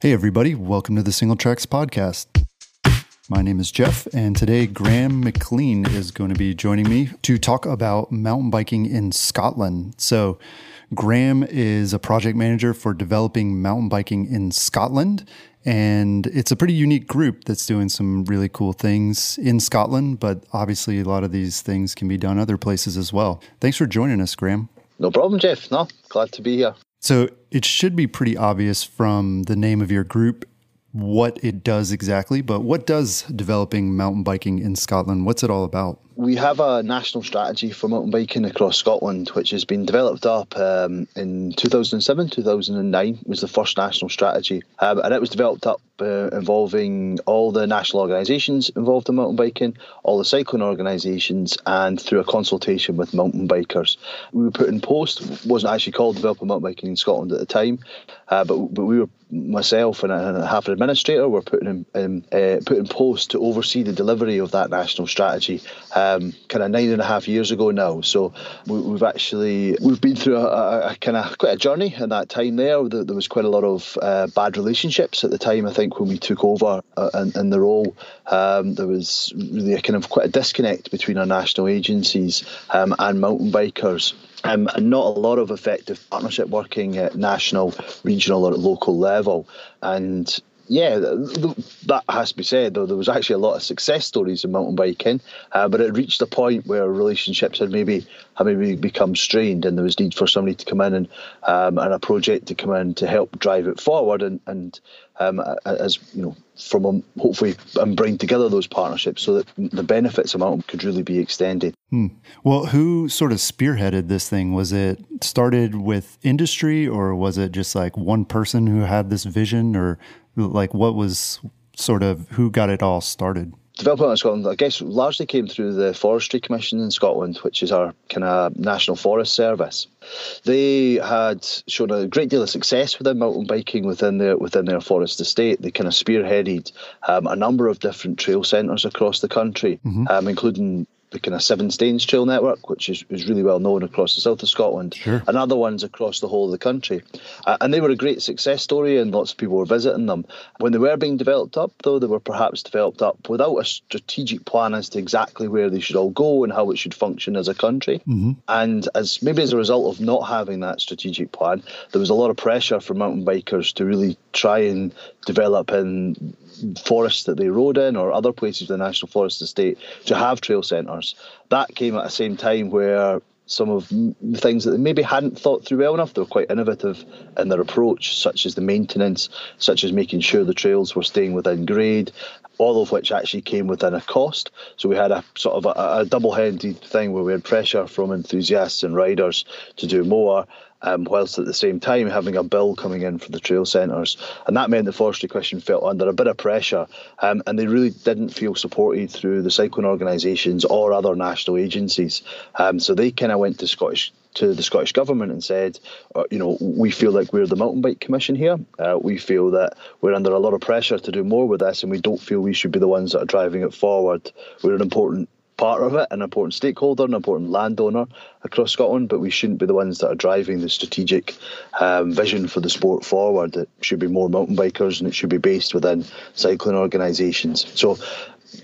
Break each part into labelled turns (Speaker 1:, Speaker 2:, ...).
Speaker 1: Hey, everybody, welcome to the Singletracks Podcast. My name is Jeff, and today Graham McLean is going to be joining me to talk about mountain biking in Scotland. So, Graham is a project manager for developing mountain biking in Scotland, and it's a pretty unique group that's doing some really cool things in Scotland, but obviously, a lot of these things can be done other places as well. Thanks for joining us, Graham.
Speaker 2: No problem, Jeff. No, glad to be here.
Speaker 1: So it should be pretty obvious from the name of your group what it does exactly, but what does developing mountain biking in Scotland? What's it all about?
Speaker 2: We have a national strategy for mountain biking across Scotland, which has been developed up um, in 2007, 2009 was the first national strategy, um, and it was developed up uh, involving all the national organisations involved in mountain biking, all the cycling organisations, and through a consultation with mountain bikers. We were put in post, wasn't actually called Developing Mountain Biking in Scotland at the time, uh, but, but we were myself and a, half an administrator were put in, in uh, put in post to oversee the delivery of that national strategy. Uh, um, kind of nine and a half years ago now. So we, have actually we've been through a, a, a kind of quite a journey in that time there. There, was quite a lot of uh, bad relationships at the time. I think when we took over uh, in, in, the role, um, there was really a kind of quite a disconnect between our national agencies um, and mountain bikers. Um, and not a lot of effective partnership working at national, regional, or local level. And yeah, that has to be said. Though there was actually a lot of success stories in mountain biking, uh, but it reached a point where relationships had maybe had maybe become strained, and there was need for somebody to come in and um, and a project to come in to help drive it forward, and and um, as you know, from um, hopefully and bring together those partnerships so that the benefits of mountain could really be extended.
Speaker 1: Hmm. Well, who sort of spearheaded this thing? Was it started with industry, or was it just like one person who had this vision, or like, what was sort of who got it all started?
Speaker 2: Development in Scotland, I guess, largely came through the Forestry Commission in Scotland, which is our kind of National Forest Service. They had shown a great deal of success within mountain biking within their within their forest estate. They kind of spearheaded um, a number of different trail centres across the country, mm-hmm. um, including the kind of 7stanes Trail Network, which is, is really well known across the south of Scotland, sure. and other ones across the whole of the country. Uh, and they were a great success story, and lots of people were visiting them. When they were being developed up, though, they were perhaps developed up without a strategic plan as to exactly where they should all go and how it should function as a country. Mm-hmm. And as maybe as a result of not having that strategic plan, there was a lot of pressure for mountain bikers to really try and develop in forests that they rode in or other places in the National Forest Estate to have trail centres. That came at the same time where some of the things that they maybe hadn't thought through well enough. They were quite innovative in their approach, such as the maintenance, such as making sure the trails were staying within grade, all of which actually came within a cost. So we had a sort of a, a double-handed thing where we had pressure from enthusiasts and riders to do more, um, whilst at the same time having a bill coming in for the trail centres. And that meant the Forestry Commission felt under a bit of pressure um, and they really didn't feel supported through the cycling organisations or other national agencies. Um, so they kind of went to Scottish to the Scottish Government and said, uh, you know, we feel like we're the Mountain Bike Commission here. Uh, we feel that we're under a lot of pressure to do more with this, and we don't feel we should be the ones that are driving it forward. We're an important part of it, an important stakeholder, an important landowner across Scotland, but we shouldn't be the ones that are driving the strategic um, vision for the sport forward. It should be more mountain bikers and it should be based within cycling organisations. So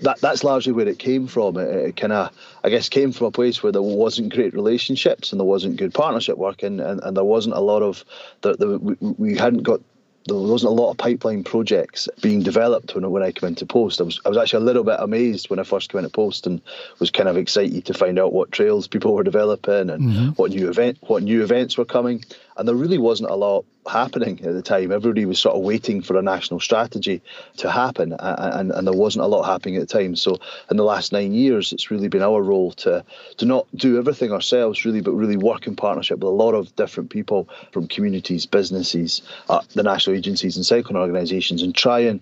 Speaker 2: that that's largely where it came from. It, it kind of, I guess, came from a place where there wasn't great relationships and there wasn't good partnership work, and, and, and there wasn't a lot of, the, we, we hadn't got there wasn't a lot of pipeline projects being developed when, when I came into post. I was I was actually a little bit amazed when I first came into post and was kind of excited to find out what trails people were developing and mm-hmm. what new event what new events were coming. And there really wasn't a lot happening at the time. Everybody was sort of waiting for a national strategy to happen, and, and there wasn't a lot happening at the time. So, in the last nine years, it's really been our role to to not do everything ourselves, really, but really work in partnership with a lot of different people from communities, businesses, uh, the national agencies, and cycling organisations, and try and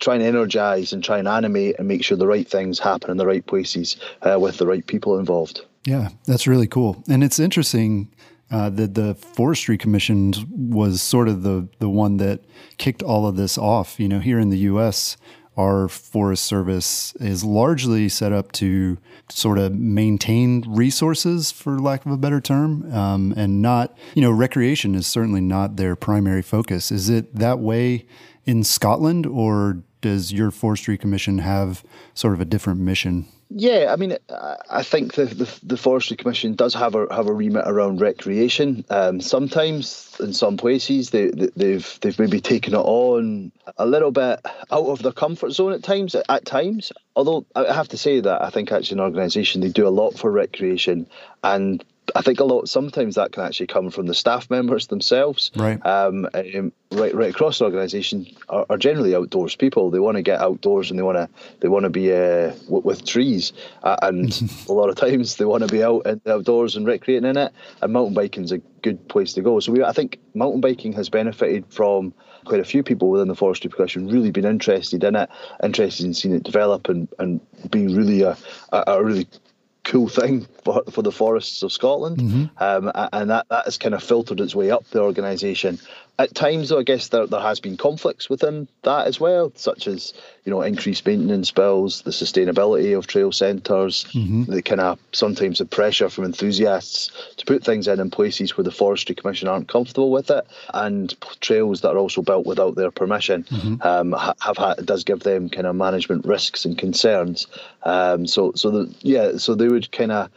Speaker 2: try and energize and try and animate and make sure the right things happen in the right places uh, with the right people involved.
Speaker 1: Yeah, that's really cool. And it's interesting uh, that the Forestry Commission was sort of the, the one that kicked all of this off. You know, here in the U.S., our Forest Service is largely set up to sort of maintain resources, for lack of a better term, um, and not, you know, recreation is certainly not their primary focus. Is it that way in Scotland, or does your Forestry Commission have sort of a different mission?
Speaker 2: Yeah, I mean, I think the, the, the Forestry Commission does have a have a remit around recreation. Um, sometimes, in some places, they, they they've they've maybe taken it on a little bit out of their comfort zone at times. At times, although I have to say that I think actually an organisation they do a lot for recreation, and I think a lot sometimes that can actually come from the staff members themselves.
Speaker 1: Right.
Speaker 2: Um, um, right, right across the organisation are, are, generally outdoors people. They want to get outdoors and they want to they want to be uh, w- with trees, uh, and a lot of times they want to be out in the outdoors and recreating in it. And mountain biking is a good place to go. So we, I think mountain biking has benefited from quite a few people within the forestry profession really been interested in it, interested in seeing it develop and, and being really a, a, a really cool thing for, for the forests of Scotland, mm-hmm. um, and that, that has kind of filtered its way up the organisation at times, though, I guess there, there has been conflicts within that as well, such as you know increased maintenance bills, the sustainability of trail centres, mm-hmm. the kind of sometimes the pressure from enthusiasts to put things in in places where the Forestry Commission aren't comfortable with it, and trails that are also built without their permission mm-hmm. um, have had does give them kind of management risks and concerns. Um, so so the, yeah, so they would kind of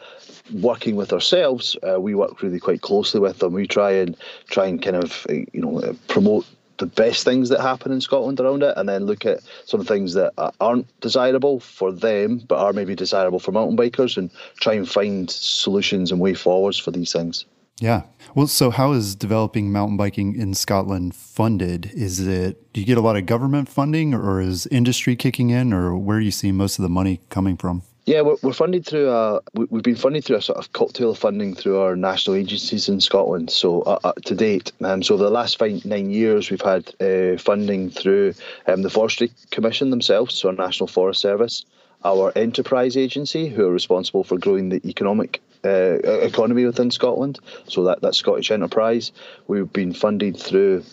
Speaker 2: working with ourselves, uh, we work really quite closely with them. We try and try and kind of uh, you know uh, promote the best things that happen in Scotland around it, and then look at some things that aren't desirable for them, but are maybe desirable for mountain bikers, and try and find solutions and way forwards for these things.
Speaker 1: Yeah. Well, so how is developing mountain biking in Scotland funded? Is it do you get a lot of government funding, or is industry kicking in, or where do you see most of the money coming from?
Speaker 2: Yeah, we're, we're funded through a we've been funded through a sort of cocktail funding through our national agencies in Scotland. So uh, uh, to date, um, so over the last five, nine years, we've had uh, funding through um, the Forestry Commission themselves, so our National Forest Service, our enterprise agency, who are responsible for growing the economic uh, economy within Scotland. So that that's Scottish Enterprise. We've been funded through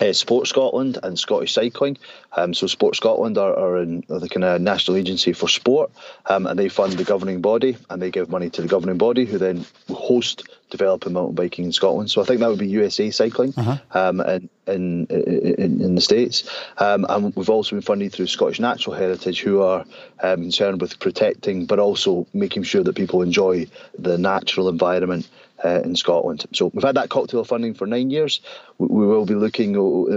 Speaker 2: uh, Sport Scotland and Scottish Cycling. Um, so Sport Scotland are, are, in, are the kind of national agency for sport, um, and they fund the governing body, and they give money to the governing body, who then host developing mountain biking in Scotland. So I think that would be USA Cycling uh-huh. um, in, in, in, in the states, um, and we've also been funded through Scottish Natural Heritage, who are um, concerned with protecting, but also making sure that people enjoy the natural environment uh, in Scotland. So we've had that cocktail funding for nine years. We, will be looking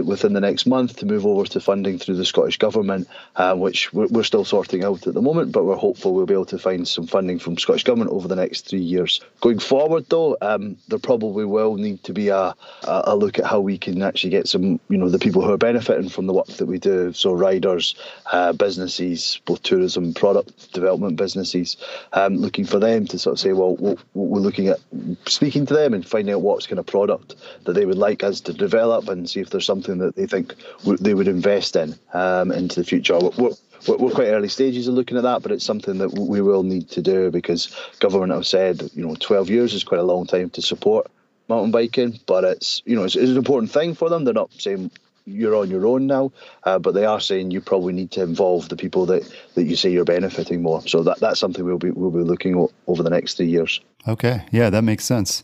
Speaker 2: within the next month to move over to funding through the Scottish Government, uh, which we're, we're, still sorting out at the moment, but we're hopeful we'll be able to find some funding from Scottish Government over the next three years. Going forward, though, um, there probably will need to be a, a, look at how we can actually get some, you know, the people who are benefiting from the work that we do. So riders, uh, businesses, both tourism, product development businesses, um, looking for them to sort of say, well, we're looking at speaking to them and finding out what's kind of product that they would like us to develop and see if there's something that they think they would invest in um, into the future. We're, we're, we're, quite early stages of looking at that, but it's something that we will need to do because government have said, you know, 12 years is quite a long time to support mountain biking, but it's you know it's, it's, an important thing for them. They're not saying you're on your own now, uh, but they are saying you probably need to involve the people that, that you say you're benefiting more. So that that's something we'll be we'll be looking over the next three years.
Speaker 1: Okay, yeah, that makes sense.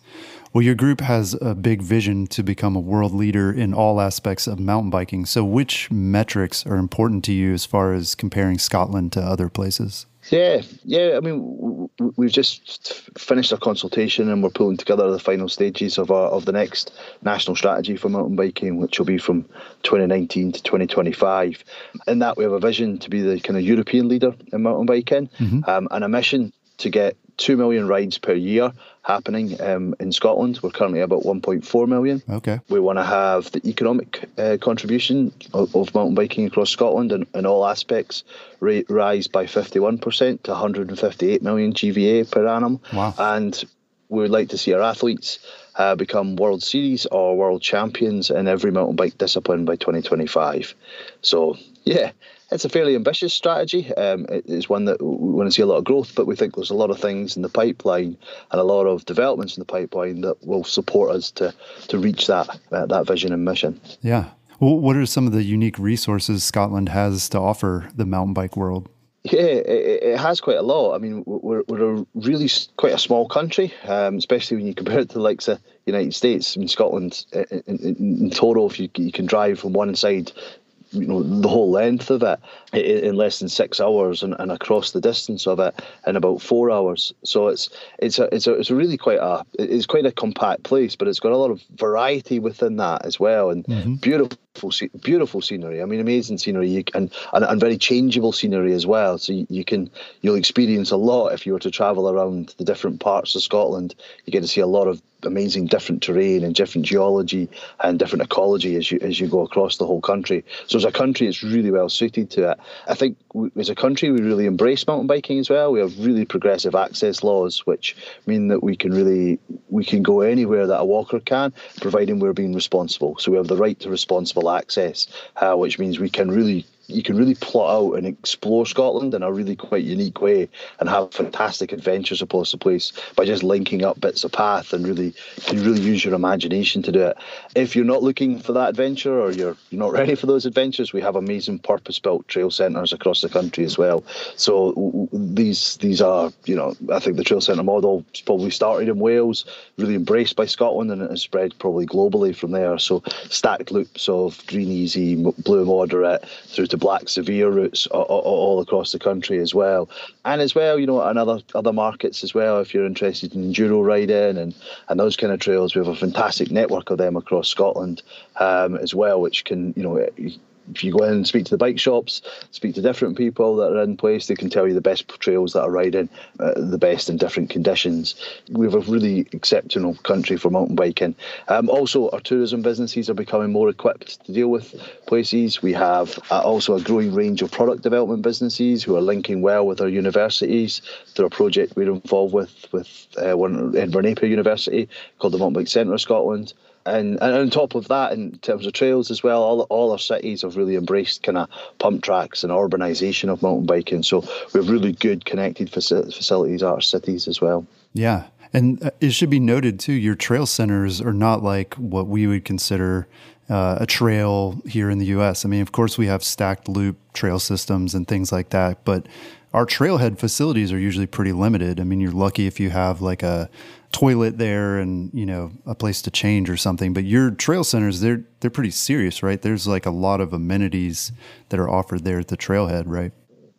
Speaker 1: Well, your group has a big vision to become a world leader in all aspects of mountain biking. So, which metrics are important to you as far as comparing Scotland to other places?
Speaker 2: Yeah, yeah. I mean, we've just finished our consultation and we're pulling together the final stages of our, of the next national strategy for mountain biking, which will be from 2019 to 2025. In that, we have a vision to be the kind of European leader in mountain biking mm-hmm. um, and a mission to get two million rides per year happening um, in Scotland. We're currently about 1.4 million.
Speaker 1: Okay.
Speaker 2: We want to have the economic uh, contribution of, of, mountain biking across Scotland in, in all aspects rise by 51% to 158 million GVA per annum.
Speaker 1: Wow.
Speaker 2: And we would like to see our athletes uh, become World Series or World Champions in every mountain bike discipline by 2025. So, yeah, it's a fairly ambitious strategy. Um, it is one that we want to see a lot of growth, but we think there's a lot of things in the pipeline and a lot of developments in the pipeline that will support us to to reach that uh, that vision and mission.
Speaker 1: Yeah. Well, what are some of the unique resources Scotland has to offer the mountain bike world?
Speaker 2: Yeah, it, it, has quite a lot. I mean, we're, we're a really quite a small country, um, especially when you compare it to the likes of United States. I mean, Scotland in, in, in total, if you, you can drive from one side you know the whole length of it in less than six hours and, and across the distance of it in about four hours. So it's it's a it's a it's a really quite a it's quite a compact place, but it's got a lot of variety within that as well, and mm-hmm. beautiful beautiful scenery. I mean, amazing scenery, and, and and very changeable scenery as well. So you, you, can you'll experience a lot if you were to travel around the different parts of Scotland. You get to see a lot of amazing different terrain and different geology and different ecology as you as you go across the whole country. So as a country, it's really well suited to it. I think we, as a country, we really embrace mountain biking as well. We have really progressive access laws, which mean that we can really we can go anywhere that a walker can, providing we're being responsible. So we have the right to responsible access, uh, which means we can really you can really plot out and explore Scotland in a really quite unique way and have fantastic adventures across the place by just linking up bits of path and really you really use your imagination to do it. If you're not looking for that adventure or you're not ready for those adventures, we have amazing purpose-built trail centres across the country as well. So these these are you know I think the trail centre model probably started in Wales, really embraced by Scotland, and it has spread probably globally from there. So stacked loops of green easy, blue moderate through to black severe routes all, across the country as well. And as well, you know, and other other markets as well. If you're interested in enduro riding and and those kind of trails, we have a fantastic network of them across Scotland um, as well, which can you know if you go in and speak to the bike shops, speak to different people that are in place, they can tell you the best trails that are riding, uh, the best in different conditions. We have a really exceptional country for mountain biking. Um, also, our tourism businesses are becoming more equipped to deal with places. We have uh, also a growing range of product development businesses who are linking well with our universities through a project we're involved with with uh, one Edinburgh Napier University called the Mountain Bike Centre of Scotland. And, and on top of that, in terms of trails as well, all, all our cities have really embraced kind of pump tracks and urbanisation of mountain biking. So we have really good connected facilities at our cities as well.
Speaker 1: Yeah. And uh, it should be noted too, your trail centers are not like what we would consider uh, a trail here in the US. I mean, of course, we have stacked loop trail systems and things like that, but our trailhead facilities are usually pretty limited. I mean, you're lucky if you have like a toilet there and you know a place to change or something but your trail centers they're they're pretty serious right? There's like a lot of amenities that are offered there at the trailhead right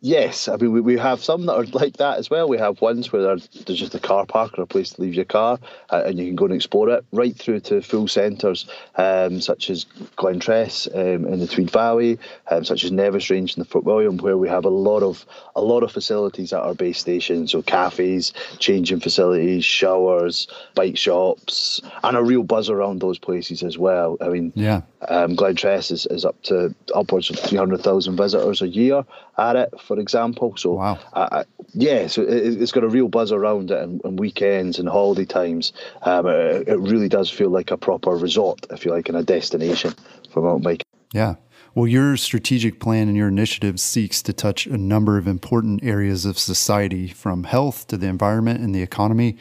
Speaker 2: Yes, I mean we, we have some that are like that as well. We have ones where there's just a car park or a place to leave your car, uh, and you can go and explore it. Right through to full centres um, such as Glentress um, in the Tweed Valley, um, such as Nevis Range in the Fort William, where we have a lot of a lot of facilities at our base station. So cafes, changing facilities, showers, bike shops, and a real buzz around those places as well. I mean,
Speaker 1: yeah,
Speaker 2: um, Glentress is, is up to upwards of three hundred thousand visitors a year at it for example. So,
Speaker 1: wow.
Speaker 2: uh, yeah, so it, has got a real buzz around it, and, and weekends and holiday times, um, it, it, really does feel like a proper resort, if you like, and a destination for mountain biking.
Speaker 1: Yeah. Well, your strategic plan and your initiative seeks to touch a number of important areas of society, from health to the environment and the economy.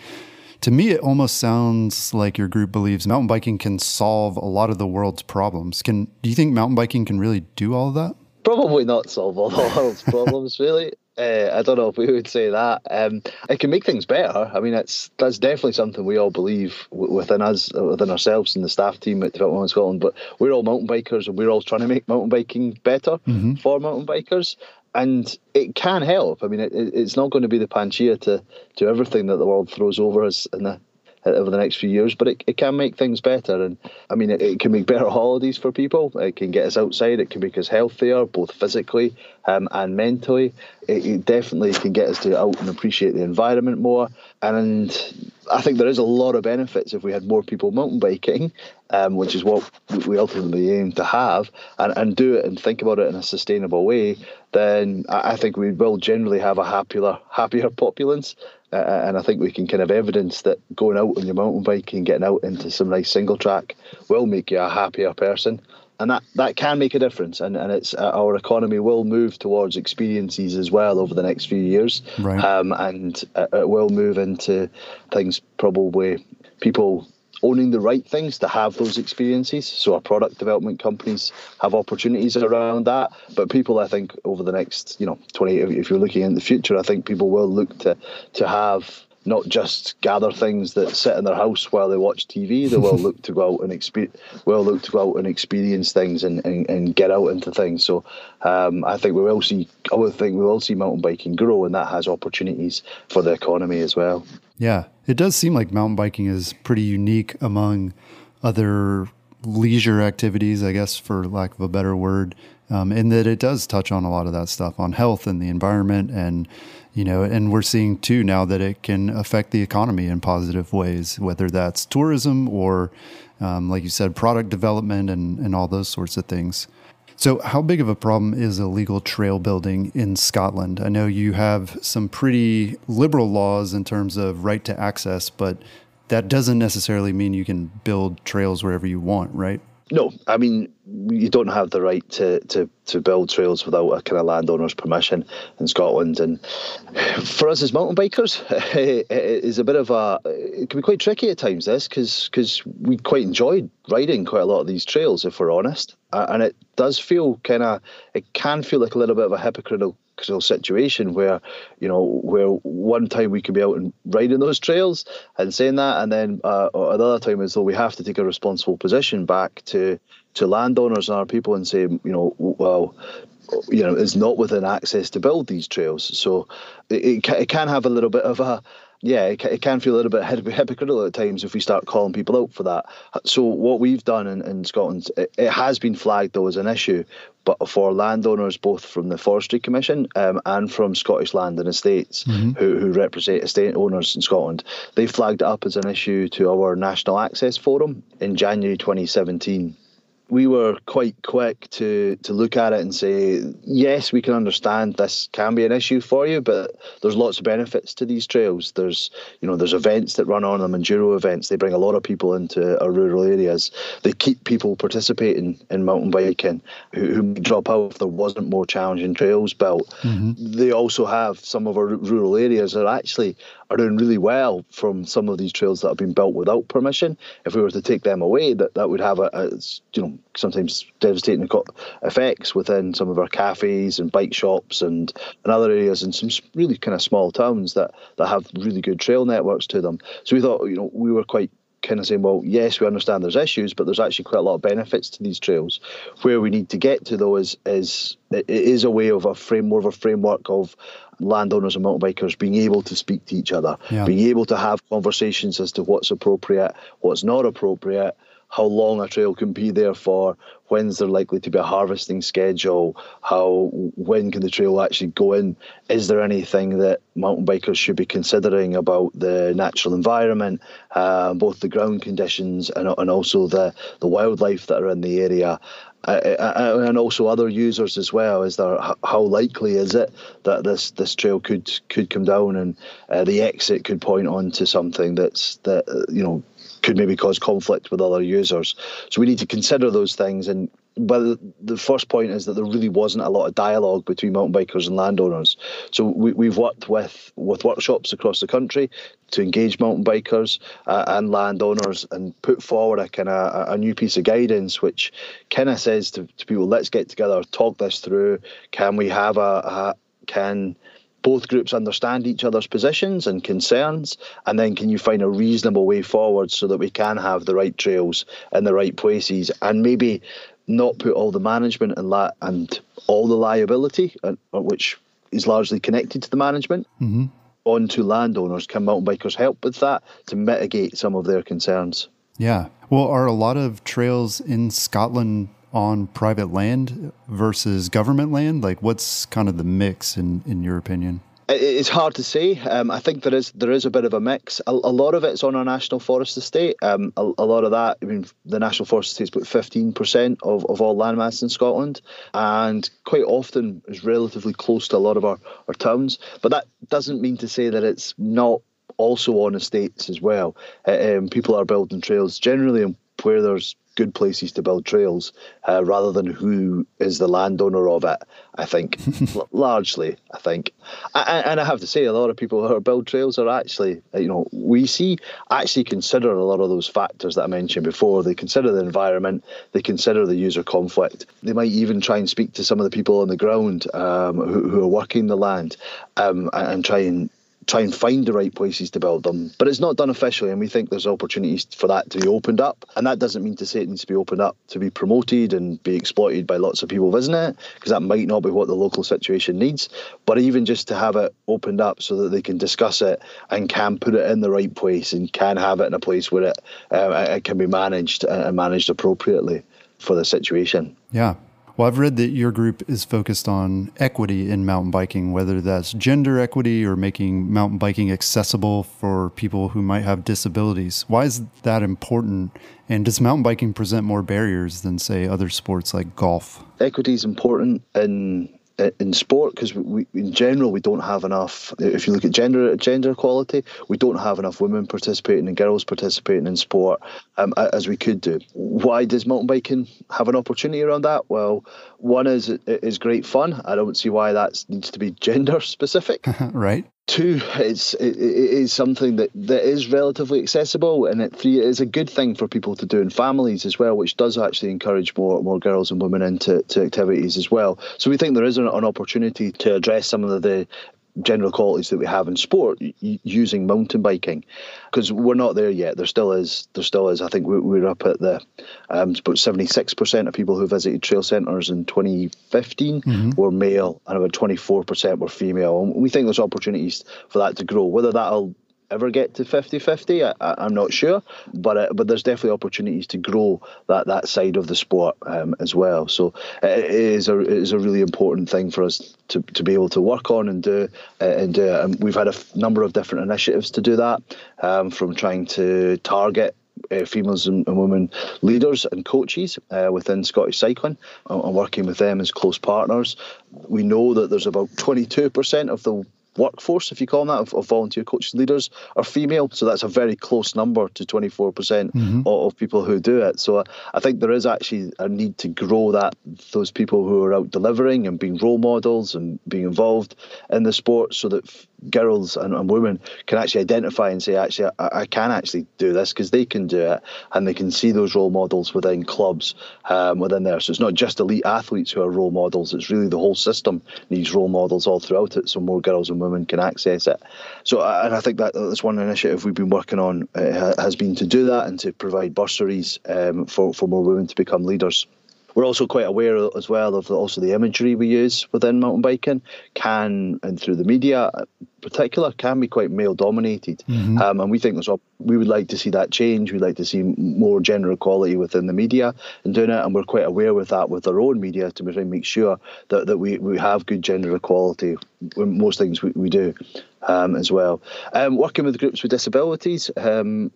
Speaker 1: To me, it almost sounds like your group believes mountain biking can solve a lot of the world's problems. Can do you think mountain biking can really do all of that?
Speaker 2: probably not solve all the world's problems, really. Uh, I don't know if we would say that. Um, it can make things better. I mean, it's that's definitely something we all believe within us, within ourselves, and the staff team at Development Scotland. But we're all mountain bikers, and we're all trying to make mountain biking better mm-hmm. for mountain bikers. And it can help. I mean, it, it's not going to be the panacea to to everything that the world throws over us in the over the next few years, but it, it can make things better. And I mean, it, it can make better holidays for people. It can get us outside. It can make us healthier, both physically um, and mentally. It, it, definitely can get us to out and appreciate the environment more. And I think there is a lot of benefits if we had more people mountain biking, um, which is what we ultimately aim to have, and, and do it and think about it in a sustainable way. Then I think we will generally have a happier, happier populace. Uh, and I think we can kind of evidence that going out on your mountain bike and getting out into some nice single track will make you a happier person. And that, that can make a difference, and, and it's uh, our economy will move towards experiences as well over the next few years,
Speaker 1: right.
Speaker 2: um, and uh, it will move into things probably people owning the right things to have those experiences. So our product development companies have opportunities around that. But people, I think, over the next, you know, 20, if you're looking in the future, I think people will look to to have not just gather things that sit in their house while they watch TV. They will look to go out and experience. Will look to go out and experience things and, and, and get out into things. So um, I think we will see. I would think we will see mountain biking grow, and that has opportunities for the economy as well.
Speaker 1: Yeah, it does seem like mountain biking is pretty unique among other leisure activities, I guess, for lack of a better word, um, in that it does touch on a lot of that stuff on health and the environment. And, you know, and we're seeing too now that it can affect the economy in positive ways, whether that's tourism or, um, like you said, product development and, and all those sorts of things. So, how big of a problem is illegal trail building in Scotland? I know you have some pretty liberal laws in terms of right to access, but that doesn't necessarily mean you can build trails wherever you want, right?
Speaker 2: No, I mean you don't have the right to, to, to build trails without a kind of landowner's permission in Scotland. And for us as mountain bikers, it is a bit of a it can be quite tricky at times. This because because we quite enjoyed riding quite a lot of these trails, if we're honest, and it does feel kind of it can feel like a little bit of a hypocritical situation where you know where one time we could be out and riding those trails and saying that and then uh, another time as though we have to take a responsible position back to to landowners and our people and say you know well you know is not within access to build these trails. So it, it can have a little bit of a yeah, it, it can feel a little bit hypocritical at times if we start calling people out for that. So what we've done in, in Scotland, it, it has been flagged though as an issue, but for landowners both from the Forestry Commission um, and from Scottish Land and Estates, mm-hmm. who, who represent estate owners in Scotland, they flagged it up as an issue to our National Access Forum in January 2017 we were quite quick to to look at it and say, yes, we can understand this can be an issue for you, but there's lots of benefits to these trails. There's you know there's events that run on them, enduro events. They bring a lot of people into our rural areas. They keep people participating in mountain biking who, who drop out if there wasn't more challenging trails built. Mm-hmm. They also have some of our rural areas that actually are doing really well from some of these trails that have been built without permission. If we were to take them away, that, that would have a, a you know sometimes devastating effects within some of our cafes and bike shops and, and other areas in some really kind of small towns that, that have really good trail networks to them. So we thought, you know, we were quite kind of saying, well, yes, we understand there's issues, but there's actually quite a lot of benefits to these trails. Where we need to get to though is is it is a way of a frame more of a framework of landowners and mountain bikers being able to speak to each other, yeah. being able to have conversations as to what's appropriate, what's not appropriate, how long a trail can be there for, when's there likely to be a harvesting schedule, how when can the trail actually go in, is there anything that mountain bikers should be considering about the natural environment, uh, both the ground conditions and, and also the, the wildlife that are in the area. And also other users as well. Is there how likely is it that this this trail could could come down and uh, the exit could point on to something that's that uh, you know could maybe cause conflict with other users. So we need to consider those things. And but the first point is that there really wasn't a lot of dialogue between mountain bikers and landowners. So we, we've worked with with workshops across the country to engage mountain bikers uh, and landowners and put forward a kind of a, a new piece of guidance which kind of says to, to people, let's get together, talk this through. Can we have a, a can both groups understand each other's positions and concerns, and then can you find a reasonable way forward so that we can have the right trails in the right places, and maybe not put all the management and la- and all the liability, uh, which is largely connected to the management. Mm-hmm. onto landowners. Can mountain bikers help with that to mitigate some of their concerns?
Speaker 1: Yeah. Well, are a lot of trails in Scotland on private land versus government land? Like, what's kind of the mix in, in your opinion?
Speaker 2: It's hard to say. Um, I think there is there is a bit of a mix. A, a lot of it's on our national forest estate. Um, a, a, lot of that. I mean, the national forest estate is about fifteen percent of, of all landmass in Scotland, and quite often is relatively close to a lot of our, our towns. But that doesn't mean to say that it's not also on estates as well. Uh, um, people are building trails generally where there's good places to build trails uh, rather than who is the landowner of it. I think largely, I think, I, and I have to say, a lot of people who build trails are actually, you know, we see actually consider a lot of those factors that I mentioned before. They consider the environment, they consider the user conflict. They might even try and speak to some of the people on the ground um, who, who, are working the land um, and try and try and find the right places to build them. But it's not done officially, and we think there's opportunities for that to be opened up. And that doesn't mean to say it needs to be opened up to be promoted and be exploited by lots of people visiting it, because that might not be what the local situation needs. But even just to have it opened up so that they can discuss it and can put it in the right place and can have it in a place where it, uh, it can be managed and managed appropriately for the situation.
Speaker 1: Yeah, well, I've read that your group is focused on equity in mountain biking, whether that's gender equity or making mountain biking accessible for people who might have disabilities. Why is that important? And does mountain biking present more barriers than, say, other sports like golf?
Speaker 2: Equity is important in in sport because we, in general we don't have enough if you look at gender gender equality we don't have enough women participating and girls participating in sport um, as we could do. Why does mountain biking have an opportunity around that? Well one is it is great fun. I don't see why that needs to be gender specific.
Speaker 1: Right
Speaker 2: Two, it's it, it is something that, that is relatively accessible, and it, three, it is a good thing for people to do in families as well, which does actually encourage more more girls and women into to activities as well. So we think there is an, an opportunity to address some of the general qualities that we have in sport using mountain biking because we're not there yet. There still is there still is. I think we're up at the um, about 76% of people who visited trail centres in 2015 mm-hmm. were male and about 24% were female. And we think there's opportunities for that to grow. Whether that'll ever get to 50-50 I, am not sure but uh, but there's definitely opportunities to grow that that side of the sport um, as well. So it is a it is a really important thing for us to, to be able to work on and do uh, and do and we've had a f- number of different initiatives to do that um, from trying to target uh, females and, and, women leaders and coaches uh, within Scottish cycling and working with them as close partners. We know that there's about 22% of the workforce, if you call them that, of, of, volunteer coaches leaders are female. So that's a very close number to 24% mm hmm of, of, people who do it. So I think there is actually a need to grow that those people who are out delivering and being role models and being involved in the sport so that girls and, and women can actually identify and say, actually, I, I can actually do this because they can do it and they can see those role models within clubs um, within there. So it's not just elite athletes who are role models, it's really the whole system needs role models all throughout it so more girls and women can access it. So, uh, and I think that that's one initiative we've been working on uh, has been to do that and to provide bursaries um, for, for more women to become leaders. We're also quite aware as well of the, also the imagery we use within mountain biking can and through the media in particular can be quite male dominated. Mm-hmm. um, and we think there's we would like to see that change. We'd like to see more gender equality within the media and doing it and we're quite aware with that with our own media to make sure that, that we, we have good gender equality in most things we, we do um, as well. Um, working with groups with disabilities um,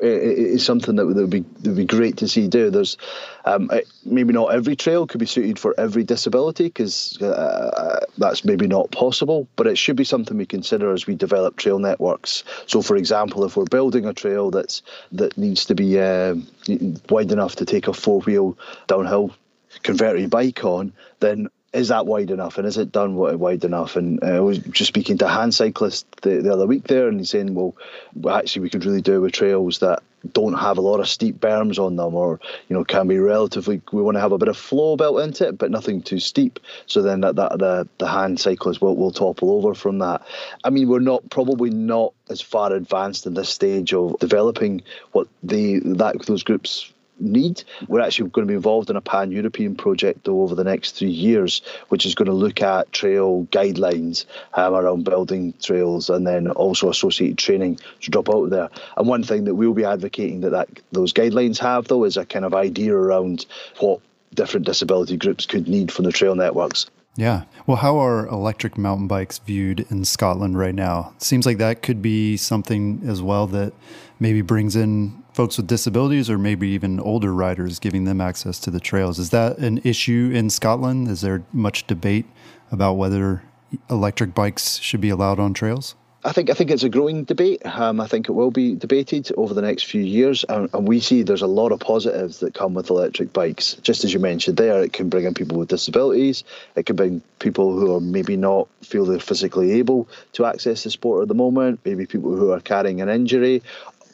Speaker 2: is something that would be that would be great to see do. There's um, maybe not every trail could be suited for every disability because uh, that's maybe not possible, but it should be something we consider as we develop trail networks. So, for example, if we're building a trail that's that needs to be uh, wide enough to take a four wheel downhill converted bike on, then is that wide enough and is it done wide enough? And uh, I was just speaking to a hand cyclist the, the other week there, and he's saying, well, actually, we could really do with trails that don't have a lot of steep berms on them, or you know, can be relatively. We want to have a bit of flow built into it, but nothing too steep. So then that, that the the hand cyclist will will topple over from that. I mean, we're not probably not as far advanced in this stage of developing what the that those groups need. We're actually going to be involved in a pan European project though over the next three years, which is going to look at trail guidelines um, around building trails and then also associated training to drop out there. And one thing that we'll be advocating that, that those guidelines have though is a kind of idea around what different disability groups could need from the trail networks.
Speaker 1: Yeah. Well, how are electric mountain bikes viewed in Scotland right now? Seems like that could be something as well that maybe brings in folks with disabilities or maybe even older riders, giving them access to the trails. Is that an issue in Scotland? Is there much debate about whether electric bikes should be allowed on trails?
Speaker 2: I think I think it's a growing debate. Um, I think it will be debated over the next few years, and, and, we see there's a lot of positives that come with electric bikes. Just as you mentioned there, it can bring in people with disabilities. It can bring people who are maybe not feel they're physically able to access the sport at the moment. Maybe people who are carrying an injury,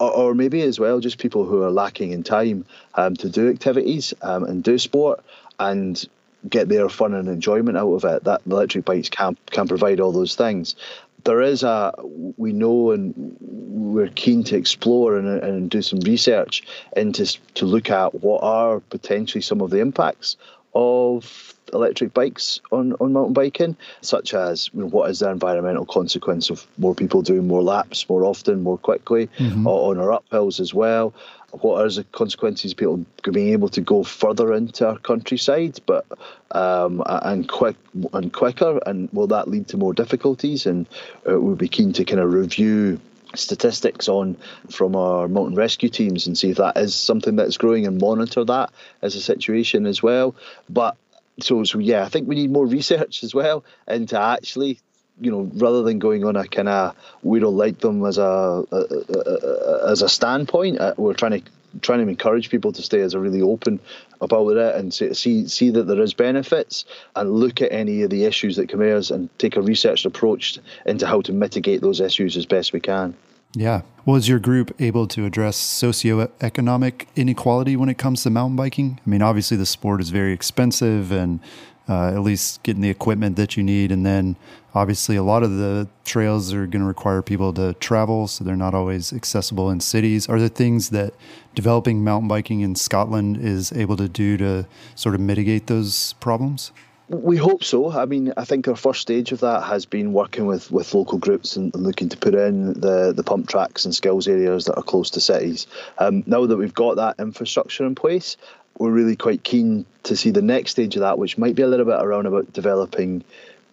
Speaker 2: or, maybe as well just people who are lacking in time um, to do activities um, and do sport and get their fun and enjoyment out of it. That electric bikes can can provide all those things there is a we know and we're keen to explore and, and do some research into to look at what are potentially some of the impacts of electric bikes on, on mountain biking, such as you know, what is the environmental consequence of more people doing more laps more often, more quickly, mm-hmm. on our uphills as well. What are the consequences of people being able to go further into our countryside, but um, and quick and quicker, and will that lead to more difficulties? And uh, we'll be keen to kind of review statistics on from our mountain rescue teams and see if that is something that's growing and monitor that as a situation as well. But so so yeah, I think we need more research as well into actually you know, rather than going on a kind of we don't like them as a, a, a as a standpoint, uh, we're trying to trying to encourage people to stay as a really open about it and see see that there is benefits and look at any of the issues that come as and take a researched approach into how to mitigate those issues as best we can.
Speaker 1: Yeah. Was your group able to address socioeconomic inequality when it comes to mountain biking? I mean, obviously the sport is very expensive and uh, at least getting the equipment that you need. And then obviously a lot of the trails are going to require people to travel, so they're not always accessible in cities. Are there things that developing mountain biking in Scotland is able to do to sort of mitigate those problems?
Speaker 2: We hope so. I mean, I think our first stage of that has been working with, with local groups and, and looking to put in the, the pump tracks and skills areas that are close to cities. Um, now that we've got that infrastructure in place, we're really quite keen to see the next stage of that, which might be a little bit around about developing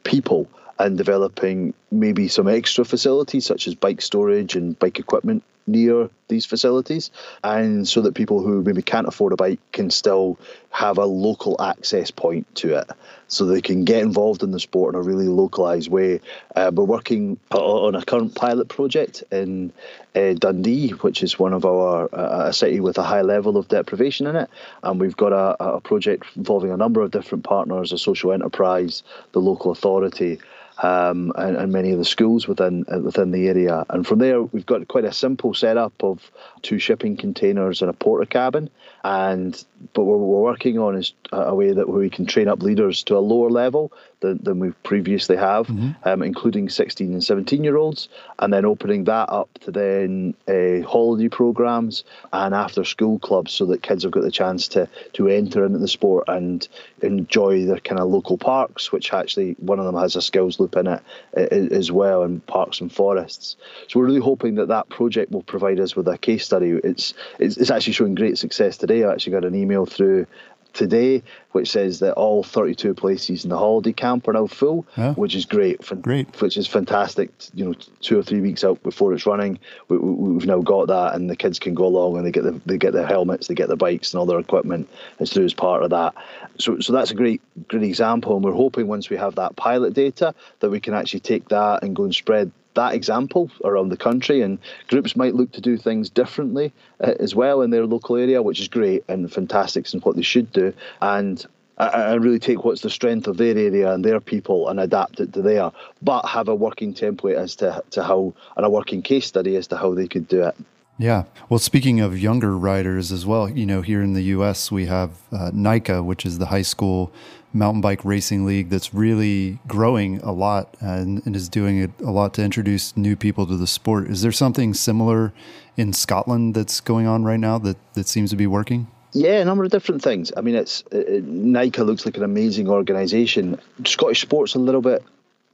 Speaker 2: people and developing maybe some extra facilities such as bike storage and bike equipment near these facilities, and so that people who maybe can't afford a bike can still have a local access point to it, so they can get involved in the sport in a really localized way. Uh, we're working on a current pilot project in uh, Dundee, which is one of our uh, a city with a high level of deprivation in it, and we've got a, a project involving a number of different partners, a social enterprise, the local authority um, and, and, many of the schools within uh, within the area. And from there, we've got quite a simple setup of two shipping containers and a porta cabin. And but what we're working on is a way that we can train up leaders to a lower level than, than we previously have, mm-hmm. um, including 16 and 17 year olds, and then opening that up to then uh, holiday programs and after school clubs so that kids have got the chance to, to enter into the sport and enjoy their kind of local parks, which actually one of them has a skills loop in it as well, and parks and forests. So we're really hoping that that project will provide us with a case study. It's, it's, it's actually showing great success today. I actually got an email through today, which says that all 32 places in the holiday camp are now full, yeah. which is great.
Speaker 1: Great.
Speaker 2: Which is fantastic. You know, two or three weeks out before it's running, we, have we, now got that, and the kids can go along and they get the, they get their helmets, they get their bikes and all their equipment as through as part of that. So, so that's a great, great example. And we're hoping once we have that pilot data that we can actually take that and go and spread that example around the country, and groups might look to do things differently uh, as well in their local area, which is great and fantastic and what they should do. And I, really take what's the strength of their area and their people and adapt it to there, but have a working template as to, to how and a working case study as to how they could do it.
Speaker 1: Yeah. Well, speaking of younger riders as well, you know, here in the U.S., we have uh, NICA, which is the high school mountain bike racing league that's really growing a lot and, and, is doing a lot to introduce new people to the sport. Is there something similar in Scotland that's going on right now that, that seems to be working?
Speaker 2: Yeah, a number of different things. I mean, it's it, NICA looks like an amazing organisation. Scottish sport's a little bit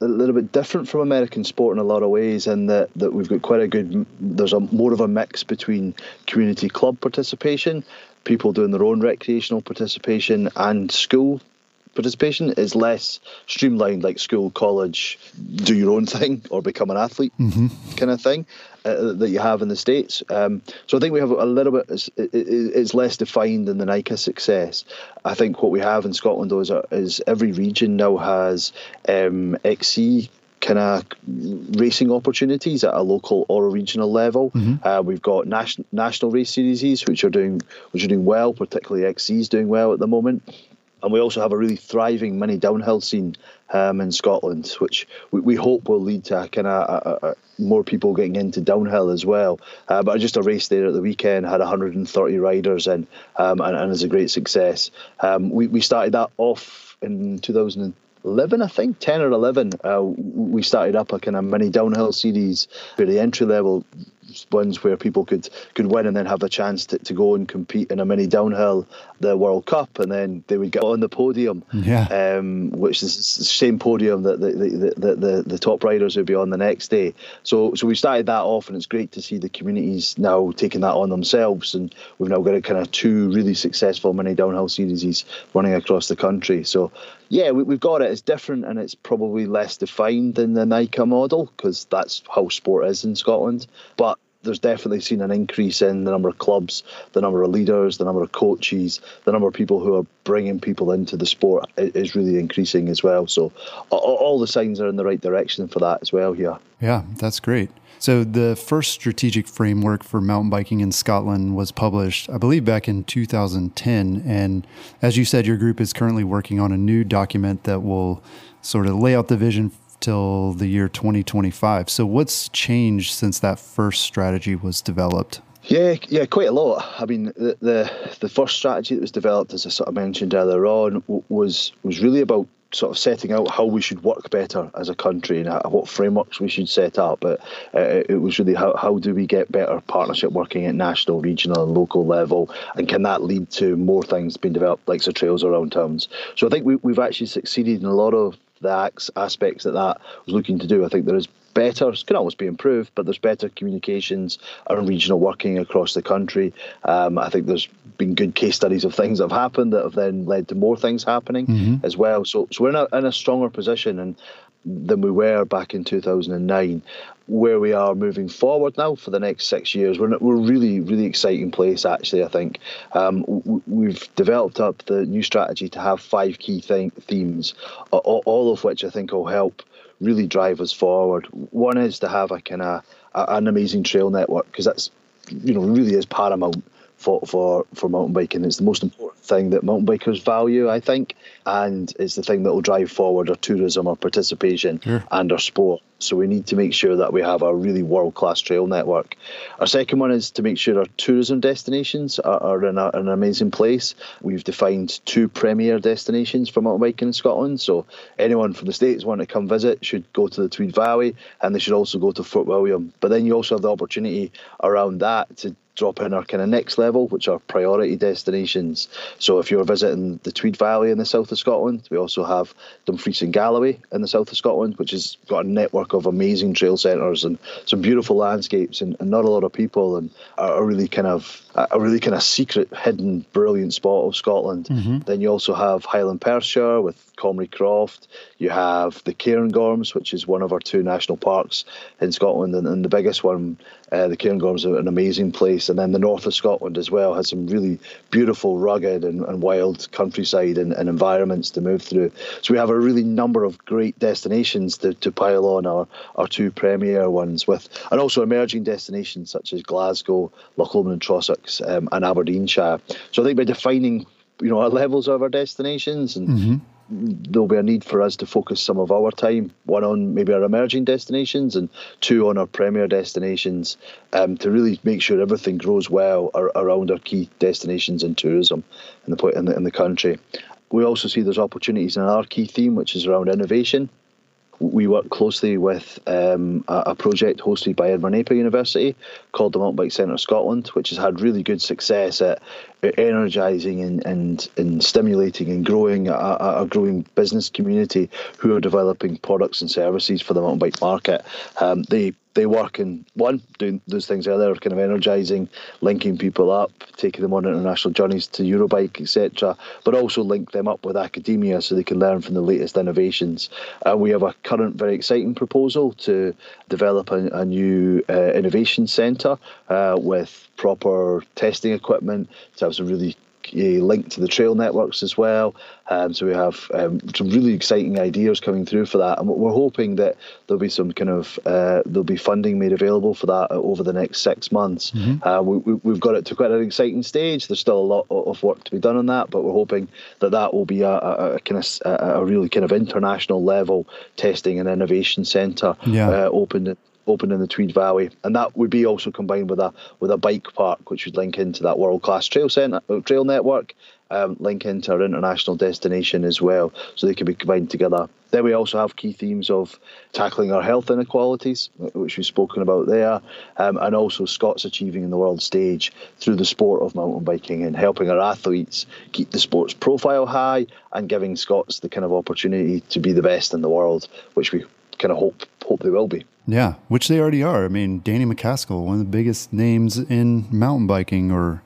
Speaker 2: a little bit different from American sport in a lot of ways, in that that we've got quite a good. There's a more of a mix between community club participation, people doing their own recreational participation, and school participation is less streamlined, like school, college, do your own thing or become an athlete mm-hmm. kind of thing uh, that you have in the States. Um, so I think we have a little bit, it's, it's, less defined than the NICA success. I think what we have in Scotland, though, is, is every region now has um, XC kind of racing opportunities at a local or a regional level. Mm-hmm. Uh, we've got national national race series which are doing which are doing well, particularly XC is doing well at the moment and we also have a really thriving mini downhill scene um, in Scotland, which we, we, hope will lead to kind of more people getting into downhill as well. Uh, but just a race there at the weekend had 130 riders in, um, and, and is a great success. Um, we we started that off in 2011, I think, 10 or 11, uh, we started up a kind of mini downhill series for the entry level ones where people could could win and then have the chance to, to go and compete in a mini downhill the World Cup and then they would get on the podium.
Speaker 1: Yeah.
Speaker 2: Um, which is the same podium that the the, the, the, the top riders would be on the next day. So so we started that off and it's great to see the communities now taking that on themselves. And we've now got a kind of two really successful mini downhill series running across the country. So yeah, we, have got it. It's different and it's probably less defined than the NICA model because that's how sport is in Scotland. But there's definitely seen an increase in the number of clubs, the number of leaders, the number of coaches, the number of people who are bringing people into the sport is really increasing as well. So all the signs are in the right direction for that as well here.
Speaker 1: Yeah, that's great. So, the first strategic framework for mountain biking in Scotland was published, I believe, back in 2010. And as you said, your group is currently working on a new document that will sort of lay out the vision till the year 2025. So, what's changed since that first strategy was developed?
Speaker 2: Yeah, yeah, quite a lot. I mean, the, the the first strategy that was developed, as I sort of mentioned earlier on, was was really about sort of setting out how we should work better as a country and what frameworks we should set up. But uh, it was really how, how do we get better partnership working at national, regional, and local level, and can that lead to more things being developed, like the trails around towns? So I think we, we've actually succeeded in a lot of the aspects that that was looking to do. I think there is better, it can always be improved, but there's better communications and regional working across the country. Um, I think there's been good case studies of things that have happened that have then led to more things happening mm-hmm. as well. So, so we're in a, in a stronger position and than we were back in 2009. Where we are moving forward now for the next six years, we're, we're really, really exciting place, actually. I think um, we've developed up the new strategy to have five key th- themes, all of which I think will help really drive us forward. One is to have a kind of an amazing trail network because that's you know really is paramount for, for, for mountain biking. It's the most important thing that mountain bikers value, I think, and it's the thing that will drive forward our tourism, our participation, and our sport. So we need to make sure that we have a really world class trail network. Our second one is to make sure our tourism destinations are, are in a, an amazing place. We've defined two premier destinations for mountain biking in Scotland. So anyone from the States wanting to come visit should go to the Tweed Valley and they should also go to Fort William. But then you also have the opportunity around that to drop in our kind of next level, which are priority destinations. So if you're visiting the Tweed Valley in the south of Scotland, we also have Dumfries and Galloway in the south of Scotland, which has got a network of amazing trail centres and some beautiful landscapes and, and, not a lot of people and are really kind of a really kind of secret, hidden, brilliant spot of Scotland. Mm-hmm. Then you also have Highland Perthshire with Comrie Croft. You have the Cairngorms, which is one of our two national parks in Scotland, and, and the biggest one, uh, the Cairngorms, are an amazing place. And then the north of Scotland as well has some really beautiful, rugged, and, and wild countryside and, and, environments to move through. So we have a really number of great destinations to, to pile on our, our two premier ones with, and also emerging destinations such as Glasgow, Loch Lomond and Trossachs, um, and Aberdeenshire. So I think by defining you know our levels of our destinations and mm-hmm there'll be a need for us to focus some of our time, one on maybe our emerging destinations and two on our premier destinations, um, to really make sure everything grows well ar- around our key destinations in tourism in the, in the in the country. We also see there's opportunities in our key theme, which is around innovation. We work closely with um, a, a, project hosted by Edinburgh Napier University called the Mountain Bike Centre Scotland, which has had really good success at energising and, and, and stimulating and growing a, a, growing business community who are developing products and services for the mountain bike market. Um, they they work in one doing those things earlier, kind of energizing, linking people up, taking them on international journeys to Eurobike, etc. But also link them up with academia so they can learn from the latest innovations. And we have a current very exciting proposal to develop a, a new uh, innovation centre uh, with proper testing equipment to have some really linked to the trail networks as well. Um, so we have um, some really exciting ideas coming through for that, and we're hoping that there'll be some kind of uh, there'll be funding made available for that over the next six months. Mm-hmm. Uh, we, have got it to quite an exciting stage. There's still a lot of work to be done on that, but we're hoping that that will be a, a, a kind of a, a, really kind of international level testing and innovation centre yeah. uh, opened open in the Tweed Valley, and that would be also combined with a with a bike park, which would link into that world class trail center, uh, trail network, um, link into our international destination as well, so they could be combined together. Then we also have key themes of tackling our health inequalities, which we've spoken about there, um, and also Scots achieving in the world stage through the sport of mountain biking and helping our athletes keep the sport's profile high and giving Scots the kind of opportunity to be the best in the world, which we kind of hope hope they will be.
Speaker 1: Yeah, which they already are. I mean, Danny MacAskill, one of the biggest names in mountain biking, or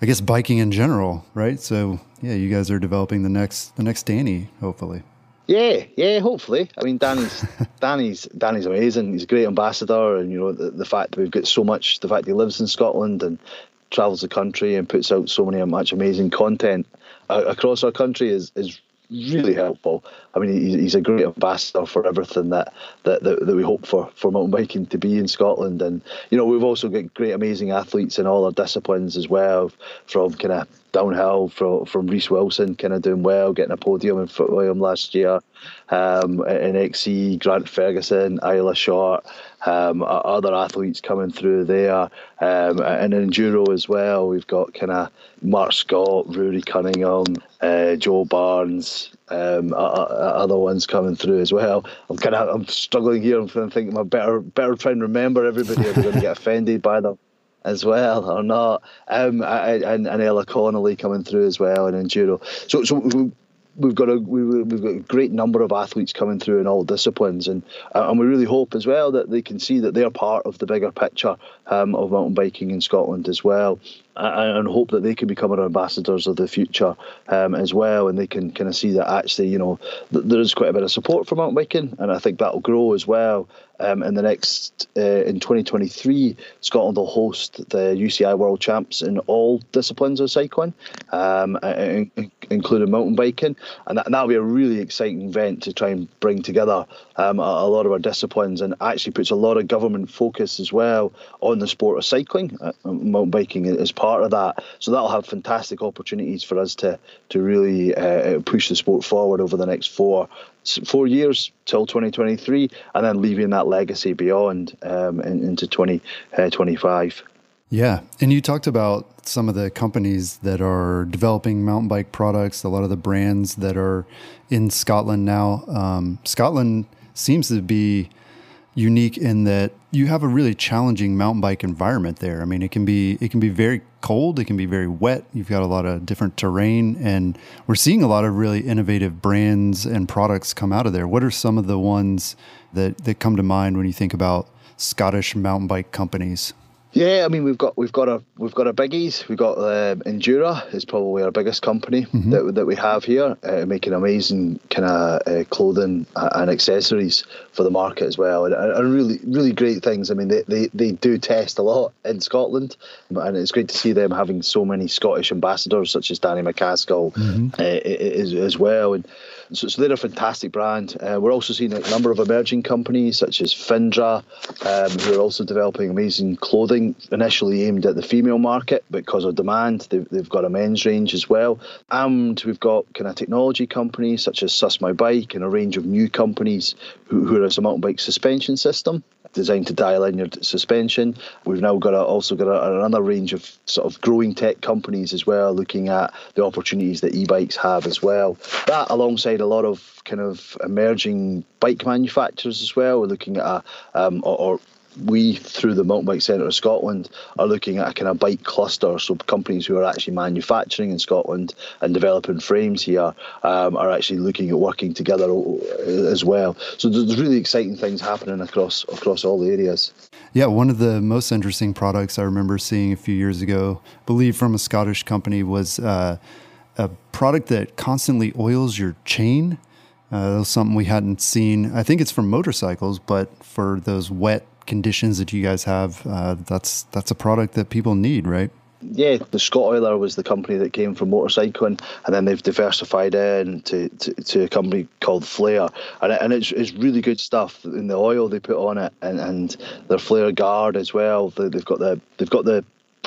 Speaker 1: I guess biking in general, right? So yeah, you guys are developing the next the next Danny, hopefully.
Speaker 2: Yeah, yeah, hopefully. I mean, Danny's Danny's Danny's amazing. He's a great ambassador, and you know the, the fact that we've got so much, the fact he lives in Scotland and travels the country and puts out so many much amazing content across our country is is really helpful. I mean, he's a great ambassador for everything that, that, that, that, we hope for, for mountain biking to be in Scotland. And, you know, we've also got great, amazing athletes in all our disciplines as well, from kind of downhill, from, from Reece Wilson kind of doing well, getting a podium in Fort William last year, um, in XC, Grant Ferguson, Isla Short, um, other athletes coming through there, um, and in enduro as well. We've got kind of Mark Scott, Rory Cunningham, uh, Joe Barnes, um, other ones coming through as well. I'm kind of I'm struggling here. I'm thinking I better better try and remember everybody. I'm going to get offended by them as well or not. Um, and, and Ella Connolly coming through as well and enduro. So so we've got a we, have got a great number of athletes coming through in all disciplines, and uh, and we really hope as well that they can see that they're part of the bigger picture um, of mountain biking in Scotland as well and hope that they can become our ambassadors of the future um, as well, and they can kind of see that actually, you know, th- there is quite a bit of support for mountain biking, and I think that will grow as well. Um, in the next uh, in 2023, Scotland will host the UCI World Champs in all disciplines of cycling, um, including mountain biking, and that will be a really exciting event to try and bring together um, a, a, lot of our disciplines, and actually puts a lot of government focus as well on the sport of cycling. Uh, mountain biking is part of that. So that'll have fantastic opportunities for us to to really uh, push the sport forward over the next four four years till 2023, and then leaving that legacy beyond um, in, into 2025. Uh,
Speaker 1: yeah, and you talked about some of the companies that are developing mountain bike products, a lot of the brands that are in Scotland now. Um, Scotland seems to be unique in that you have a really challenging mountain bike environment there. I mean, it can be it can be very cold, it can be very wet. You've got a lot of different terrain, and we're seeing a lot of really innovative brands and products come out of there. What are some of the ones that that come to mind when you think about Scottish mountain bike companies?
Speaker 2: Yeah, I mean we've got we've got a we've got our biggies. We've got um, Endura is probably our biggest company mm-hmm. that that we have here, uh, making amazing kind of uh, clothing and accessories for the market as well, and, and, really really great things. I mean they, they they do test a lot in Scotland, and it's great to see them having so many Scottish ambassadors such as Danny MacAskill mm-hmm. uh, as, as well, and so, so they're a fantastic brand. Uh, we're also seeing a number of emerging companies such as Findra, um, who are also developing amazing clothing, initially aimed at the female market, because of demand, they've, they've got a men's range as well. And we've got kind of technology companies such as Sus My Bike and a range of new companies who, who are a mountain bike suspension system. Designed to dial in your suspension. We've now got a, also got a, another range of sort of growing tech companies as well, looking at the opportunities that e-bikes have as well. That alongside a lot of kind of emerging bike manufacturers as well. We're looking at a, um, or, or we, through the Mountain Bike Centre of Scotland, are looking at a kind of bike cluster. So companies who are actually manufacturing in Scotland and developing frames here um, are actually looking at working together as well. So there's really exciting things happening across across all the areas.
Speaker 1: Yeah, one of the most interesting products I remember seeing a few years ago, I believe from a Scottish company, was uh, a product that constantly oils your chain. Uh, was something we hadn't seen. I think it's from motorcycles, but for those wet conditions that you guys have, uh, that's that's a product that people need, right?
Speaker 2: Yeah, the Scottoiler was the company that came from motorcycling, and then they've diversified into to, to a company called Flare, and, and it's, it's really good stuff. In the oil they put on it, and, and their Flare Guard as well. They've got the they've got the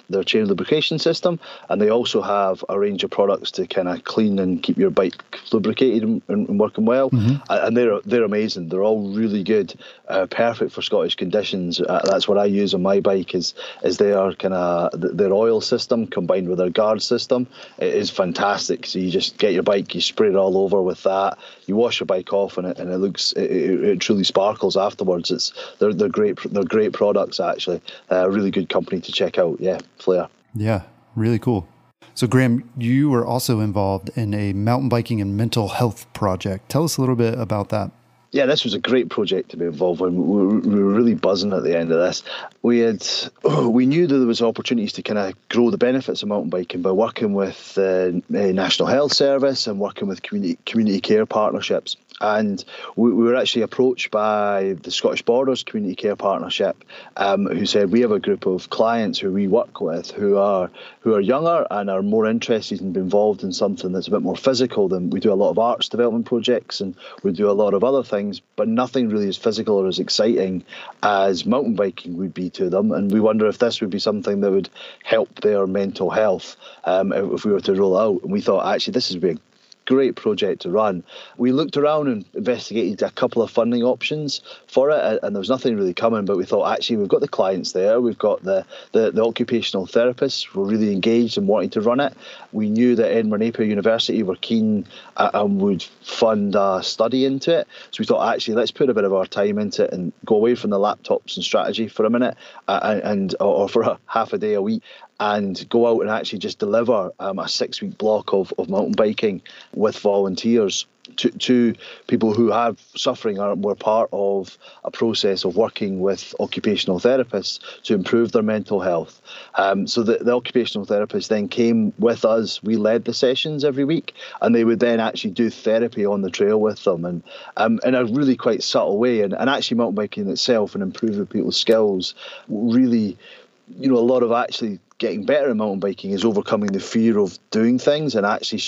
Speaker 2: their chain lubrication system, and they also have a range of products to kind of clean and keep your bike lubricated and, and working well. Mm-hmm. And they're they're amazing. They're all really good, uh, perfect for Scottish conditions. Uh, that's what I use on my bike. Is is their kind of their oil system combined with their guard system. It is fantastic. So you just get your bike, you spray it all over with that. You wash your bike off, and it and it looks it, it, it truly sparkles afterwards. It's they're they're great they're great products actually. A uh, really good company to check out. Yeah. Flare.
Speaker 1: Yeah, really cool. So, Graham, you were also involved in a mountain biking and mental health project. Tell us a little bit about that.
Speaker 2: Yeah, this was a great project to be involved in. We were really buzzing at the end of this. We had, we knew that there was opportunities to kind of grow the benefits of mountain biking by working with uh, the uh, National Health Service and working with community community care partnerships. And we, we were actually approached by the Scottish Borders Community Care Partnership, um, who said we have a group of clients who we work with who are who are younger and are more interested in being involved in something that's a bit more physical than we do a lot of arts development projects and we do a lot of other things, but nothing really as physical or as exciting as mountain biking would be to them. And we wonder if this would be something that would help their mental health um, if we were to roll out. And we thought actually this would be a great project to run. We looked around and investigated a couple of funding options for it, and there was nothing really coming. But we thought actually we've got the clients there, we've got the the, the occupational therapists were really engaged and wanting to run it. We knew that Edinburgh Napier University were keen uh, and would fund a study into it. So we thought actually let's put a bit of our time into it and go away from the laptops and strategy for a minute, uh, and or for a half a day a week, and go out and actually just deliver um, a six week block of, of mountain biking with volunteers to, to people who have suffering or were part of a process of working with occupational therapists to improve their mental health. Um, so the, the occupational therapists then came with us. We led the sessions every week, and they would then actually do therapy on the trail with them, and um, in a really quite subtle way. And, and actually, mountain biking itself and improving people's skills really, you know, a lot of actually getting better at mountain biking is overcoming the fear of doing things and actually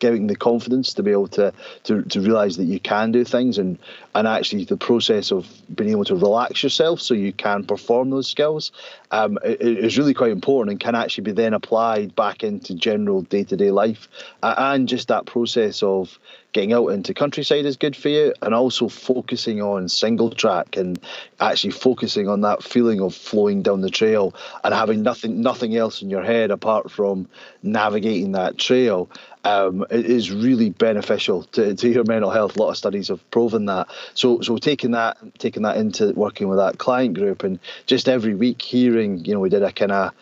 Speaker 2: giving the confidence to be able to, to, to realize that you can do things and, and actually the process of being able to relax yourself so you can perform those skills um, is really quite important and can actually be then applied back into general day-to-day life and just that process of getting out into countryside is good for you and also focusing on single track and actually focusing on that feeling of flowing down the trail and having nothing nothing else in your head apart from navigating that trail um, is really beneficial to, to your mental health. A lot of studies have proven that. So so taking that taking that into working with that client group and just every week hearing, you know, we did a kind of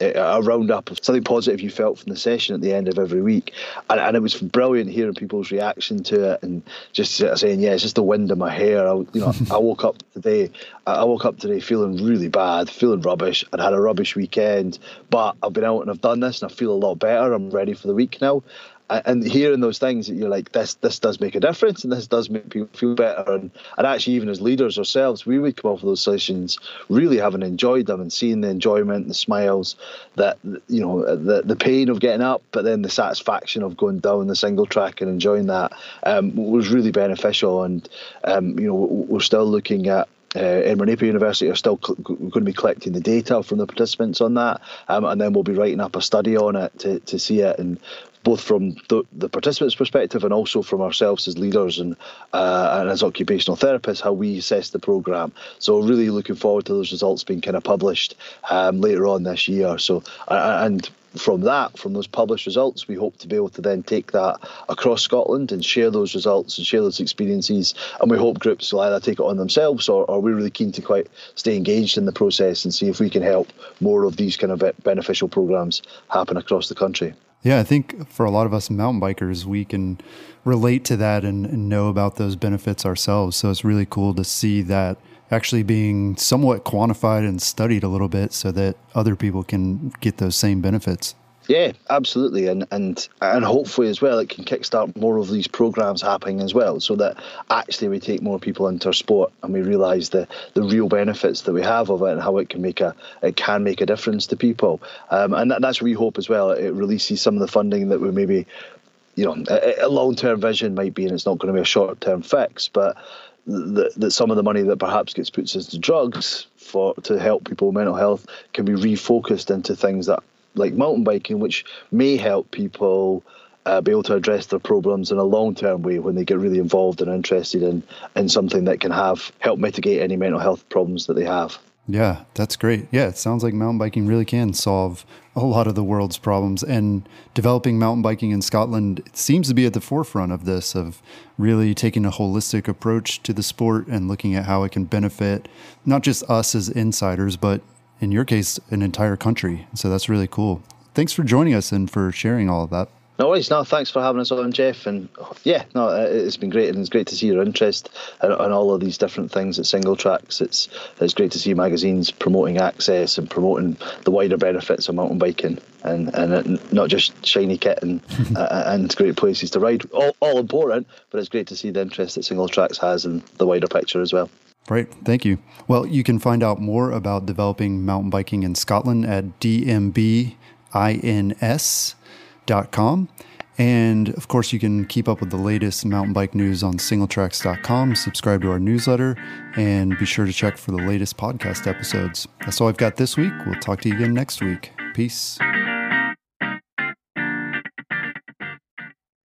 Speaker 2: Uh, a roundup of something positive you felt from the session at the end of every week, and, and it was brilliant hearing people's reaction to it and just saying, "Yeah, it's just the wind in my hair." I, you know, I woke up today, I woke up today feeling really bad, feeling rubbish. I'd had a rubbish weekend, but I've been out and I've done this, and I feel a lot better. I'm ready for the week now, and hearing those things that you're like this this does make a difference and this does make people feel better. And, and actually even as leaders ourselves we would come off of those sessions really having enjoyed them and seeing the enjoyment the smiles that you know the the pain of getting up but then the satisfaction of going down the single track and enjoying that um, was really beneficial. And um, you know we're still looking at uh, Edinburgh University are still cl- going to be collecting the data from the participants on that, um, and then we'll be writing up a study on it to, to see it and both from the, the, participants' perspective and also from ourselves as leaders and uh, and as occupational therapists, how we assess the program. So really looking forward to those results being kind of published um, later on this year. So and from that, from those published results, we hope to be able to then take that across Scotland and share those results and share those experiences. And we hope groups will either take it on themselves or, or we're really keen to quite stay engaged in the process and see if we can help more of these kind of beneficial programs happen across the country.
Speaker 1: Yeah, I think for a lot of us mountain bikers, we can relate to that and, and know about those benefits ourselves. So it's really cool to see that actually being somewhat quantified and studied a little bit so that other people can get those same benefits.
Speaker 2: Yeah, absolutely, and and and hopefully as well, it can kickstart more of these programs happening as well, so that actually we take more people into sport and we realise the the real benefits that we have of it and how it can make a it can make a difference to people, um, and that, that's what we hope as well. It releases some of the funding that we maybe, you know, a, a long term vision might be, and it's not going to be a short term fix, but that, that some of the money that perhaps gets put into drugs for to help people with mental health can be refocused into things that like mountain biking, which may help people uh, be able to address their problems in a long term way when they get really involved and interested in in something that can have help mitigate any mental health problems that they have.
Speaker 1: Yeah, that's great. Yeah, it sounds like mountain biking really can solve a lot of the world's problems. And developing mountain biking in Scotland seems to be at the forefront of this, of really taking a holistic approach to the sport and looking at how it can benefit not just us as insiders, but in your case, an entire country. So that's really cool. Thanks for joining us and for sharing all of that.
Speaker 2: No worries. No, thanks for having us on, Jeff. And yeah, no, it's been great, and it's great to see your interest in, in, all of these different things at Singletracks. It's it's great to see magazines promoting access and promoting the wider benefits of mountain biking, and and not just shiny kit and uh, and great places to ride. All, all important, but it's great to see the interest that Singletracks has in the wider picture as well.
Speaker 1: Right. Thank you. Well, you can find out more about developing mountain biking in Scotland at dmbins.com. And of course, you can keep up with the latest mountain bike news on singletracks.com, subscribe to our newsletter, and be sure to check for the latest podcast episodes. That's all I've got this week. We'll talk to you again next week. Peace.